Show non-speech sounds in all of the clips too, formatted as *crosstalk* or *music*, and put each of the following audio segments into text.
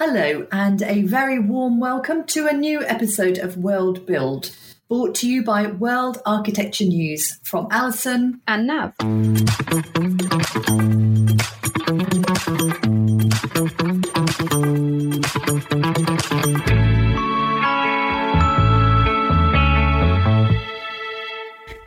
Hello, and a very warm welcome to a new episode of World Build, brought to you by World Architecture News from Alison and Nav.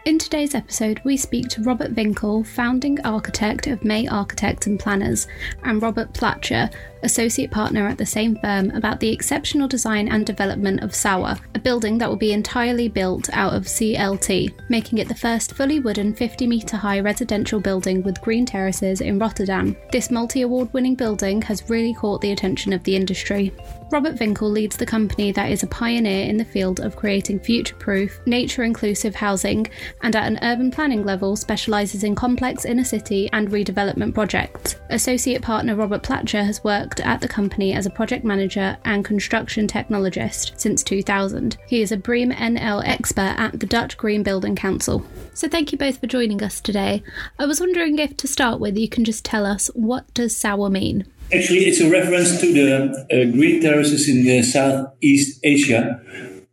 In today's episode, we speak to Robert Winkel, founding architect of Mei Architects and Planners, and Robert Platcher, associate partner at the same firm, about the exceptional design and development of SAWA, a building that will be entirely built out of CLT, making it the first fully wooden 50 metre high residential building with green terraces in Rotterdam. This multi award winning building has really caught the attention of the industry. Robert Winkel leads the company that is a pioneer in the field of creating future proof, nature inclusive housing, and at an urban planning level specialises in complex inner city and redevelopment projects. Associate partner Robert Platcher has worked worked at the company as a project manager and construction technologist since 2000. He is a BREEAM NL expert at the Dutch Green Building Council. So thank you both for joining us today. I was wondering if to start with you can just tell us what does SAWA mean? Actually, it's a reference to the uh, green terraces in the Southeast Asia,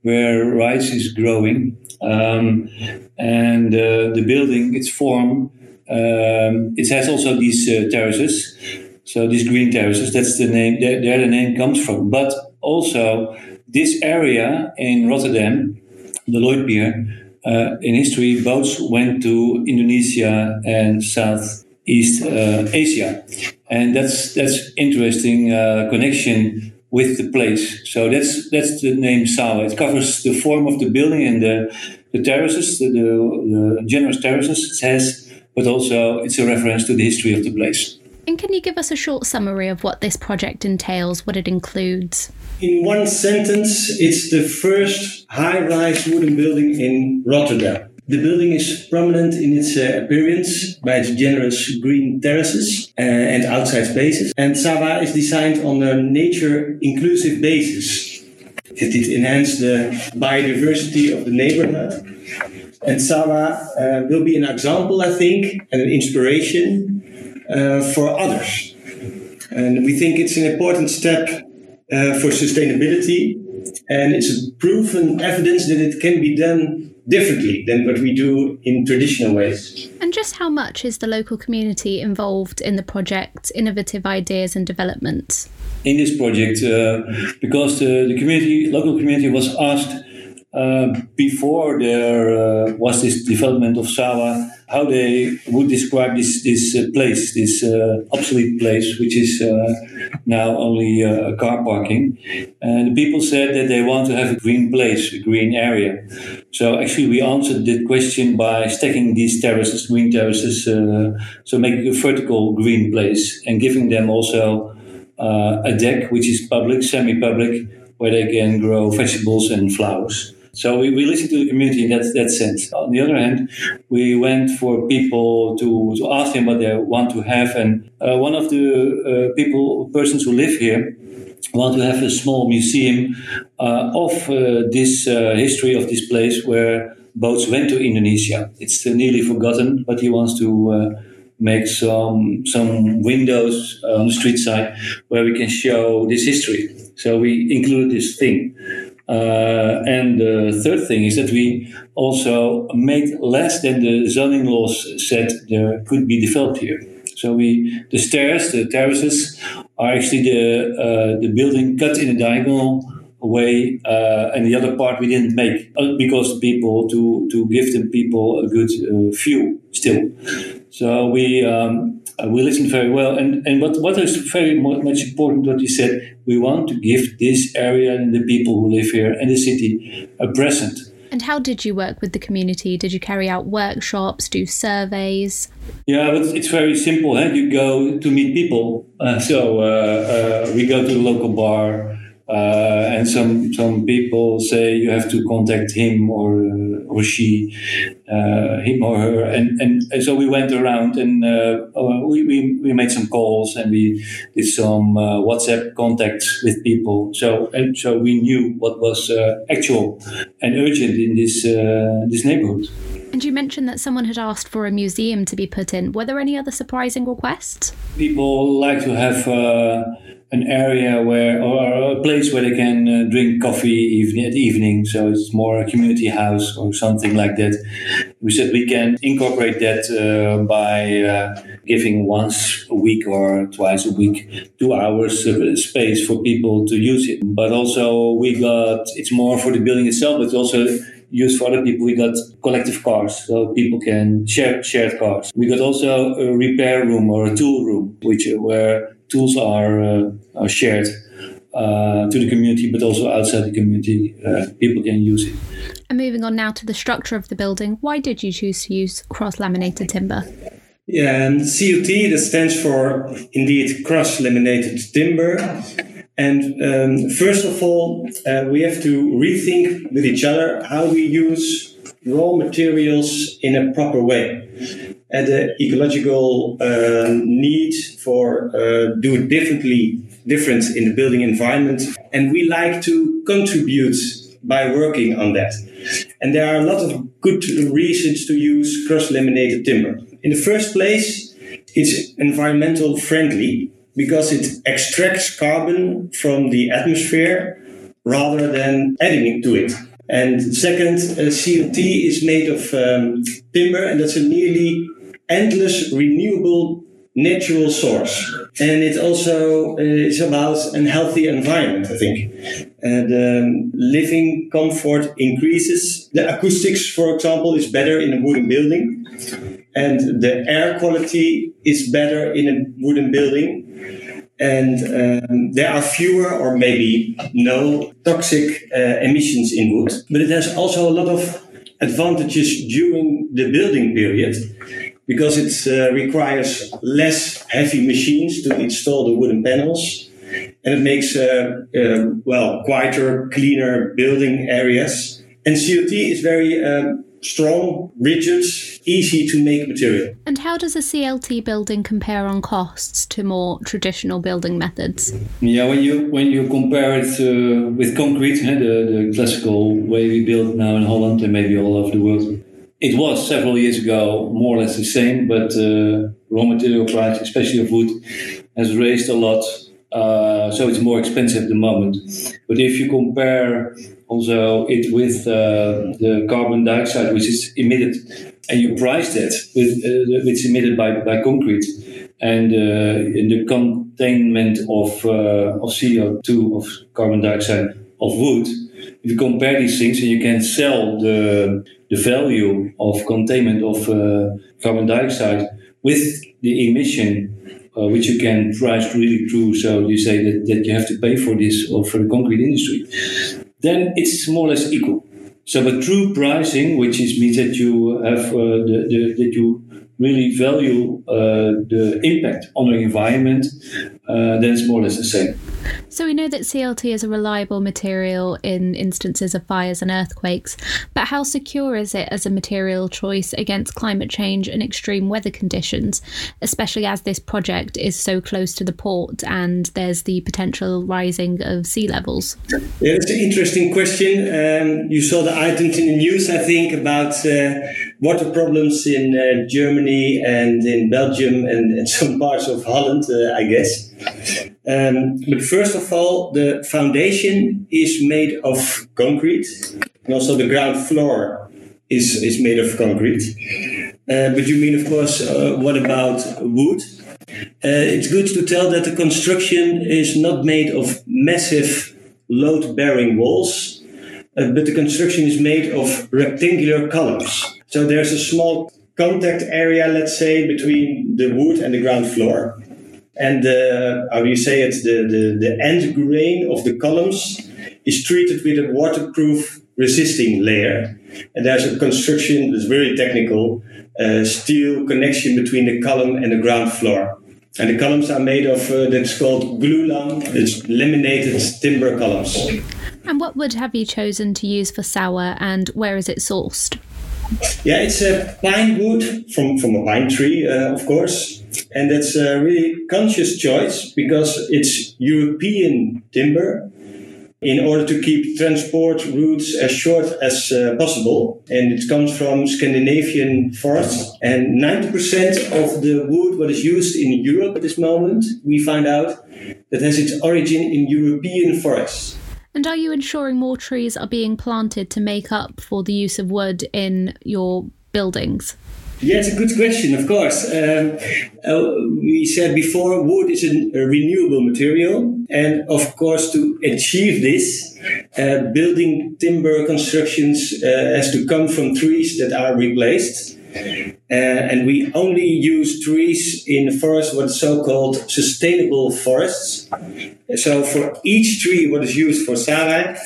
where rice is growing, um, and uh, the building, its form, um, it has also these uh, terraces. So these green terraces, that's the name, there, there the name comes from. But also this area in Rotterdam, the Lloydpier, uh, in history, boats went to Indonesia and Southeast uh, Asia, and that's that's interesting uh, connection with the place. So that's that's the name SAWA. It covers the form of the building and the the terraces, the, the, the generous terraces it has, but also it's a reference to the history of the place. And can you give us a short summary of what this project entails, what it includes? In one sentence, it's the first high rise wooden building in Rotterdam. The building is prominent in its uh, appearance by its generous green terraces uh, and outside spaces. And SAWA is designed on a nature inclusive basis. It, it enhances the biodiversity of the neighborhood. And SAWA uh, will be an example, I think, and an inspiration for others. And we think it's an important step uh, for sustainability, and it's a proven evidence that it can be done differently than what we do in traditional ways. And just how much is the local community involved in the project, innovative ideas and developments? In this project, uh, because the, the community, local community was asked uh, before there uh, was this development of SAWA, how they would describe this this uh, place, this uh, obsolete place, which is uh, now only a car parking. And the people said that they want to have a green place, a green area. So actually, we answered that question by stacking these terraces, green terraces, so making a vertical green place and giving them also a deck, which is public, semi-public, where they can grow vegetables and flowers. So we, we listen to the community in that, that sense. On the other hand, we went for people to, to ask them what they want to have. And uh, one of the uh, people, persons who live here, want to have a small museum uh, of uh, this uh, history of this place where boats went to Indonesia. It's nearly forgotten, but he wants to uh, make some some windows on the street side where we can show this history. So we included this thing. Uh, and the third thing is that we also made less than the zoning laws said there could be developed here. So we the stairs, the terraces, are actually the uh, the building cut in a diagonal way, uh, and the other part we didn't make uh, because people to to give the people a good uh, view still. So we um, uh, we listened very well. And, and what, what is very much important, what you said, we want to give this area and the people who live here and the city a present. And how did you work with the community? Did you carry out workshops, do surveys? Yeah, but it's very simple. Eh? You go to meet people. Uh, so uh, uh, we go to the local bar. Uh, and some some people say you have to contact him or uh, or she, uh, him or her, and, and, and so we went around and uh, uh, we, we we made some calls and we did some uh, WhatsApp contacts with people. So and so we knew what was actual and urgent in this this neighborhood. And you mentioned that someone had asked for a museum to be put in. Were there any other surprising requests? People like to have an area where or a place where they can uh, drink coffee evening at evening so it's more a community house or something like that we said we can incorporate that uh, by uh, giving once a week or twice a week two hours of space for people to use it but also we got it's more for the building itself but also used for other people. We got collective cars, so people can share shared cars. We got also a repair room or a tool room, which where tools are, uh, are shared uh, to the community, but also outside the community, uh, people can use it. And moving on now to the structure of the building, why did you choose to use cross laminated timber? Yeah, and CLT that stands for indeed cross laminated timber. And um, first of all, uh, we have to rethink with each other how we use raw materials in a proper way. And the ecological uh, need for uh, do differently, different in the building environment, and we like to contribute by working on that. And there are a lot of good reasons to use cross-laminated timber. In the first place, it's environmental friendly because it extracts carbon from the atmosphere rather than adding it to it. And second, uh, CLT is made of um, timber, and that's a nearly endless renewable natural source. And it also uh, is about a healthy environment, I think. And um, living comfort increases. The acoustics, for example, is better in a wooden building. And the air quality is better in a wooden building and um, there are fewer or maybe no toxic uh, emissions in wood. But it has also a lot of advantages during the building period because it uh, requires less heavy machines to install the wooden panels and it makes uh, uh well quieter cleaner building areas and CLT is very um, strong, rigid, easy to make material. And how does a CLT building compare on costs to more traditional building methods? Yeah, when you when you compare it uh, with concrete, the, the classical way we build now in Holland and maybe all over the world, it was several years ago more or less the same, but uh, raw material price, especially of wood, has raised a lot. Uh, so it's more expensive at the moment. But if you compare also it with uh, the carbon dioxide which is emitted, and you price that with uh, which emitted by, by concrete, and uh, in the containment of uh, of CO two of carbon dioxide of wood. You compare these things, and you can sell the the value of containment of uh, carbon dioxide with the emission uh, which you can price really true. So you say that, that you have to pay for this or for the concrete industry then it's more or less equal. So, but true pricing, which is means that you have uh, the, the, that you really value uh, the impact on the environment, uh, then it's more or less the same. So we know that CLT is a reliable material in instances of fires and earthquakes, but how secure is it as a material choice against climate change and extreme weather conditions, especially as this project is so close to the port and there's the potential rising of sea levels? Yeah, it's an interesting question. Um, you saw the items in the news, I think, about uh, water problems in uh, Germany and in Belgium and, and *laughs* some parts of Holland, uh, I guess. Um, but first of all, the foundation is made of concrete, and also the ground floor is, is made of concrete. Uh, but you mean, of course, uh, what about wood? Uh, it's good to tell that the construction is not made of massive load bearing walls, uh, but the construction is made of rectangular columns. So there's a small contact area, let's say, between the wood and the ground floor and the, how do you say it, the, the, the end grain of the columns is treated with a waterproof resisting layer. And there's a construction that's very technical, uh, steel connection between the column and the ground floor. And the columns are made of uh, that's called glulam. It's laminated timber columns. And what wood have you chosen to use for SAWA, and where is it sourced? Yeah, it's a pine wood from, from a pine tree, uh, of course. And that's a really conscious choice because it's European timber in order to keep transport routes as short as uh, possible. And it comes from Scandinavian forests. And 90% of the wood what is used in Europe at this moment, we find out that has its origin in European forests. And are you ensuring more trees are being planted to make up for the use of wood in your buildings? Yeah, it's a good question, of course. Um, uh, we said before, wood is a, a, renewable material. And of course, to achieve this, uh, building timber constructions uh, has to come from trees that are replaced. Uh, and we only use trees in the forest, what is so-called sustainable forests. So for each tree what is used for SAWA,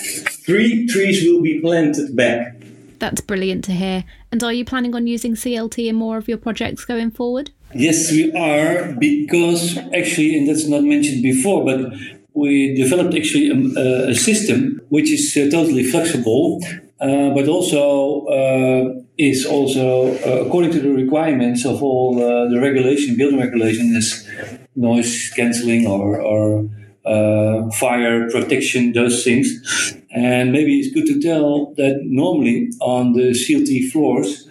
three trees will be planted back. That's brilliant to hear. And are you planning on using CLT in more of your projects going forward? Yes, we are, because actually, and that's not mentioned before, but we developed actually a, a system which is uh, totally flexible, uh, but also uh, is also uh, according to the requirements of all uh, the regulation, building regulation, is noise cancelling or, or uh, fire protection, those things. And maybe it's good to tell that normally on the CLT floors,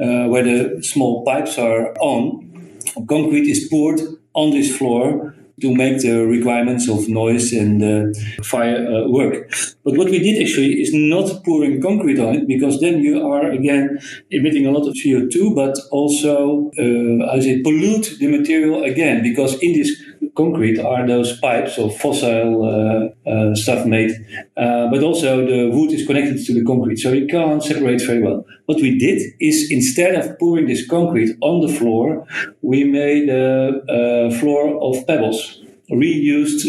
uh, where the small pipes are on, concrete is poured on this floor to make the requirements of noise and uh, fire uh, work. But what we did actually is not pouring concrete on it because then you are again emitting a lot of CO2, but also, uh, I say, pollute the material again because in this concrete are those pipes of fossil uh, uh, stuff made, uh, but also the wood is connected to the concrete, so you can't separate very well. What we did is instead of pouring this concrete on the floor, we made a, a floor of pebbles, reused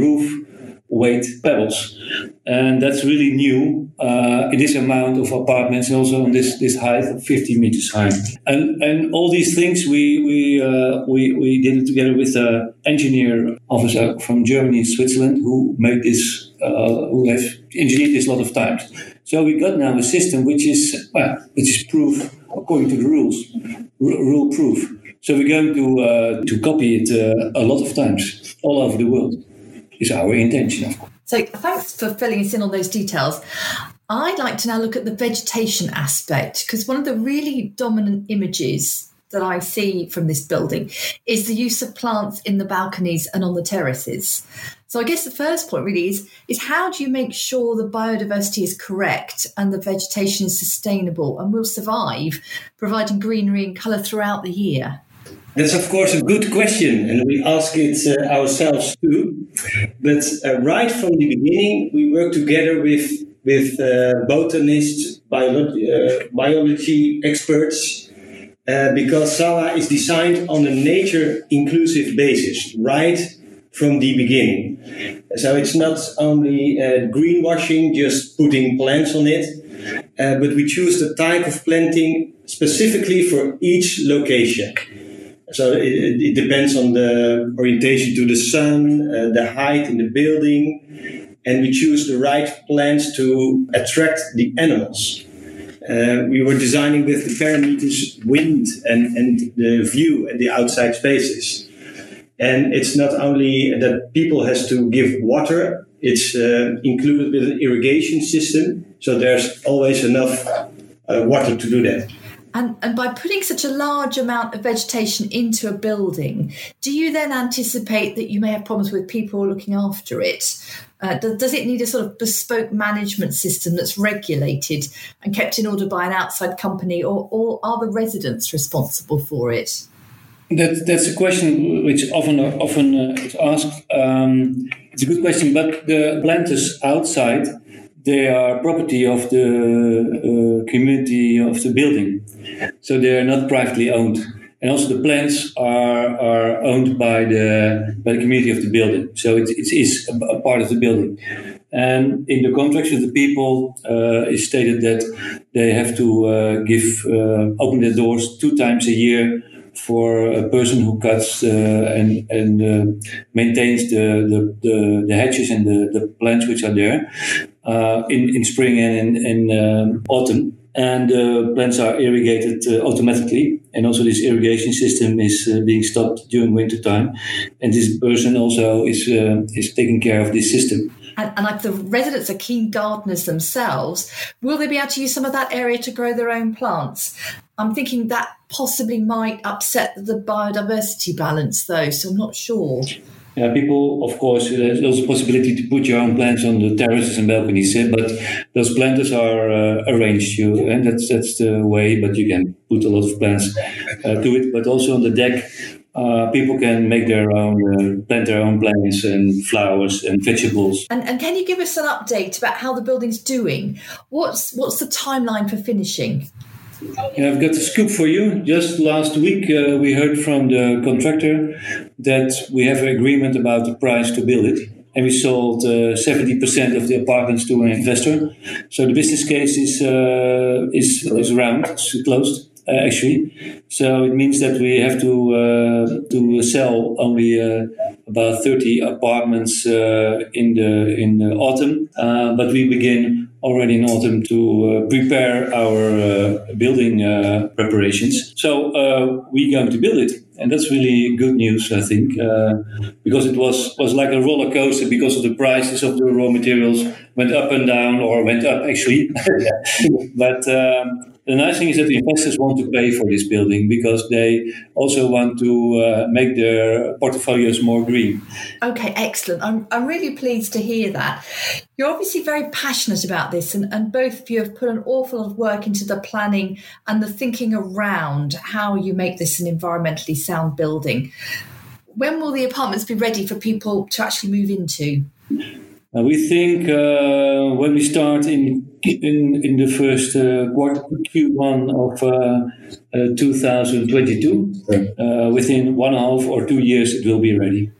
roof weight pebbles. And that's really new uh, in this amount of apartments and also on this, this height of 50 meters high. And, and all these things we, we, uh, we, we did it together with an engineer officer from Germany, Switzerland, who made this, uh, who have engineered this a lot of times. So we got now a system which is, well, which is proof according to the rules, rule proof. So we're going to, uh, to copy it uh, a lot of times all over the world is our intention. So thanks for filling us in on those details. I'd like to now look at the vegetation aspect because one of the really dominant images that I see from this building is the use of plants in the balconies and on the terraces. So I guess the first point really is is how do you make sure the biodiversity is correct and the vegetation is sustainable and will survive, providing greenery and colour throughout the year? That's of course a good question, and we ask it uh, ourselves too. But uh, right from the beginning, we work together with with uh, botanists, biology, uh, biology experts, uh, because SAWA is designed on a nature inclusive basis, right from the beginning. So it's not only uh, greenwashing, just putting plants on it, but we choose the type of planting specifically for each location. So it, it, depends on the orientation to the sun, uh, the height in the building, and we choose the right plants to attract the animals. Uh, we were designing with the parameters wind and, and the view and the outside spaces. And it's not only that people has to give water, it's uh, included with an irrigation system. So there's always enough uh, water to do that. And, and by putting such a large amount of vegetation into a building, do you then anticipate that you may have problems with people looking after it? Uh, does, does, it need a sort of bespoke management system that's regulated and kept in order by an outside company, or, or are the residents responsible for it? That, that's a question which often often uh, is asked. Um, it's a good question, but the planters outside they are property of the uh, community of the building. So they are not privately owned. And also the plants are, are owned by the, by the community of the building. So it, it is a, a part of the building. And in the contracts with the people, uh, it's stated that they have to uh, give, uh, open their doors two times a year for a person who cuts uh, and and uh, maintains the, the, the, the, hedges and the, the plants which are there uh, in, in spring and in, in um, autumn. And the plants are irrigated uh, automatically. And also, this irrigation system is uh, being stopped during winter time. And this person also is, is taking care of this system. And, and if the residents are keen gardeners themselves, will they be able to use some of that area to grow their own plants? I'm thinking that possibly might upset the biodiversity balance, though, so I'm not sure. Yeah, people, of course, there's also a possibility to put your own plants on the terraces and balconies, eh? but those planters are uh, arranged, you, and that's that's the way. But you can put a lot of plants uh, to it. But also on the deck, uh, people can make their own, uh, plant their own plants and flowers and vegetables. And, and can you give us an update about how the building's doing? What's what's the timeline for finishing? Yeah, I've got a scoop for you. Just last week, uh, we heard from the contractor that we have an agreement about the price to build it. And we sold uh, 70% of the apartments to an investor. So the business case is, uh, is, is around, it's closed. Uh, actually. So it means that we have to uh, to sell only uh, about 30 apartments in the in the autumn, but we begin already in autumn to uh, prepare our uh, building uh, preparations. So we're going to build it, and that's really good news, I think, because it was was like a roller coaster because of the prices of the raw materials went up and down, or went up actually. *laughs* but um, the nice thing is that the investors want to pay for this building because they also want to uh, make their portfolios more green. Okay, excellent. I'm, I'm really pleased to hear that. You're obviously very passionate about this, and, and both of you have put an awful lot of work into the planning and the thinking around how you make this an environmentally sound building. When will the apartments be ready for people to actually move into? Uh, we think uh, when we start in in, in the first uh, quarter Q1 of uh, uh, 2022, uh, within one and a half or two years, it will be ready.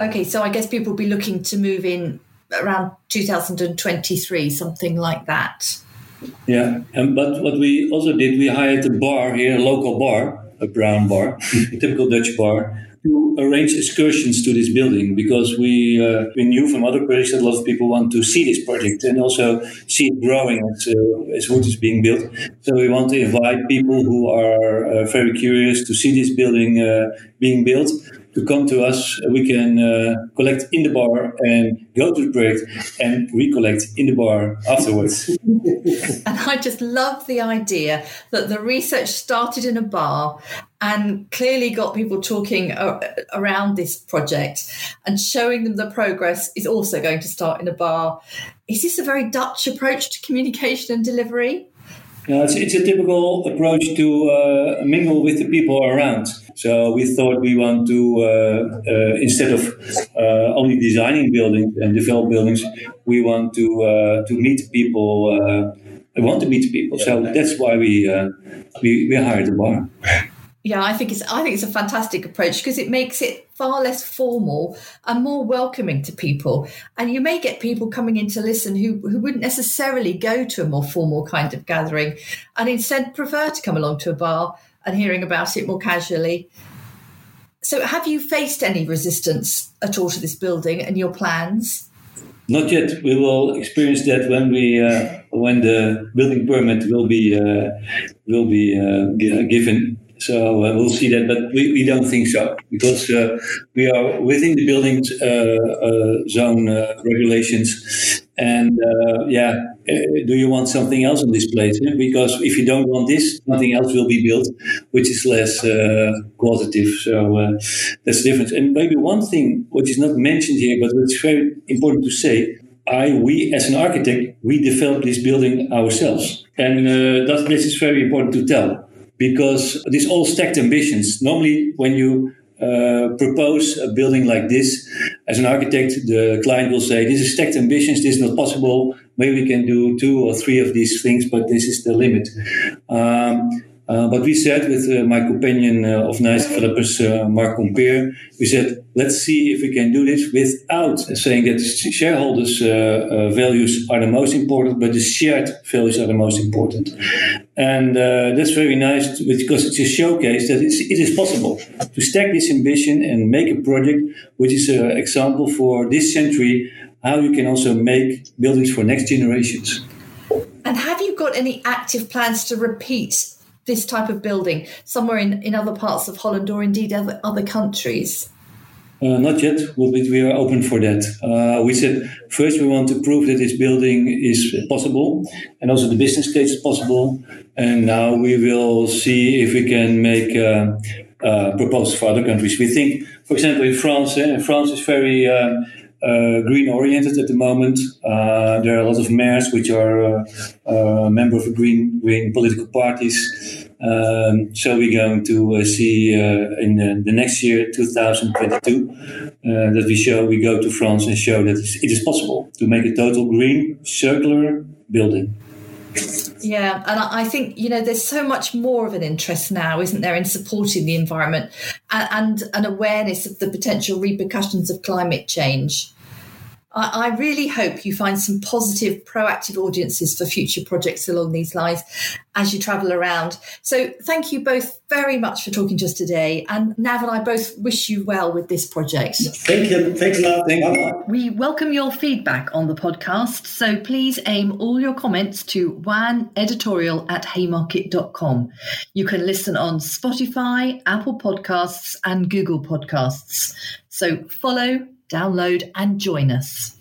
Okay, so I guess people will be looking to move in around 2023, something like that. Yeah, and but what we also did, we hired a bar here, a local bar, a brown bar, *laughs* a typical Dutch bar, to arrange excursions to this building because we uh, we knew from other projects that a lot of people want to see this project and also see it growing as, uh, as wood is being built. So we want to invite people who are uh, very curious to see this building uh, being built to come to us. We can uh, collect in the bar and go to the project and recollect in the bar afterwards. *laughs* and I just love the idea that the research started in a bar and clearly got people talking around this project and showing them the progress is also going to start in a bar. Is this a very Dutch approach to communication and delivery? No, it's, it's a typical approach to uh, mingle with the people around. So we thought we want to, uh, uh, instead of uh, only designing buildings and develop buildings, we want to uh, to meet people. I uh, want to meet people. So that's why we we, we hired the bar. Yeah, I think it's I think it's a fantastic approach because it makes it far less formal and more welcoming to people. And you may get people coming in to listen who, who wouldn't necessarily go to a more formal kind of gathering and instead prefer to come along to a bar and hearing about it more casually. So have you faced any resistance at all to this building and your plans? Not yet. We will experience that when we uh, when the building permit will be uh, will be uh, given so uh, we'll see that, but we, we don't think so because uh, we are within the building uh, zone regulations. And uh, yeah, do you want something else in this place? Because if you don't want this, nothing else will be built, which is less qualitative. So that's the difference. And maybe one thing which is not mentioned here, but it's very important to say I, we as an architect, we developed this building ourselves. And uh, that, this is very important to tell because these all stacked ambitions. Normally, when you uh, propose a building like this, as an architect, the client will say, "This is stacked ambitions. This is not possible. Maybe we can do two or three of these things, but this is the limit." Um, uh, but we said with uh, my companion uh, of nice developers, uh, Mark Compeer, we said, let's see if we can do this without saying that shareholders' values are the most important, but the shared values are the most important. And uh, that's very nice because it's a showcase that it's, it is possible to stack this ambition and make a project which is an example for this century how you can also make buildings for next generations. And have you got any active plans to repeat this type of building somewhere in, in other parts of Holland or indeed other, other countries? Uh, not yet, but we are open for that. Uh, we said first we want to prove that this building is possible and also the business case is possible. And now we will see if we can make uh, uh proposals for other countries. We think, for example, in France, eh, France is very uh, uh, green oriented at the moment. Uh, there are a lot of mayors which are uh, members of green green political parties. Um, so we're going to uh, see uh, in the, the, next year, 2022, uh, that we show we go to France and show that it is possible to make a total green circular building. Yeah, and I think you know there's so much more of an interest now, isn't there, in supporting the environment and, and an awareness of the potential repercussions of climate change. I, I really hope you find some positive, proactive audiences for future projects along these lines as you travel around. So thank you both very much for talking to us today. And Nav and I both wish you well with this project. Thank you. Thanks a lot. Thank you. We welcome your feedback on the podcast. So please aim all your comments to waneditorial at haymarket.com. You can listen on Spotify, Apple Podcasts, and Google Podcasts. So follow, download, and join us.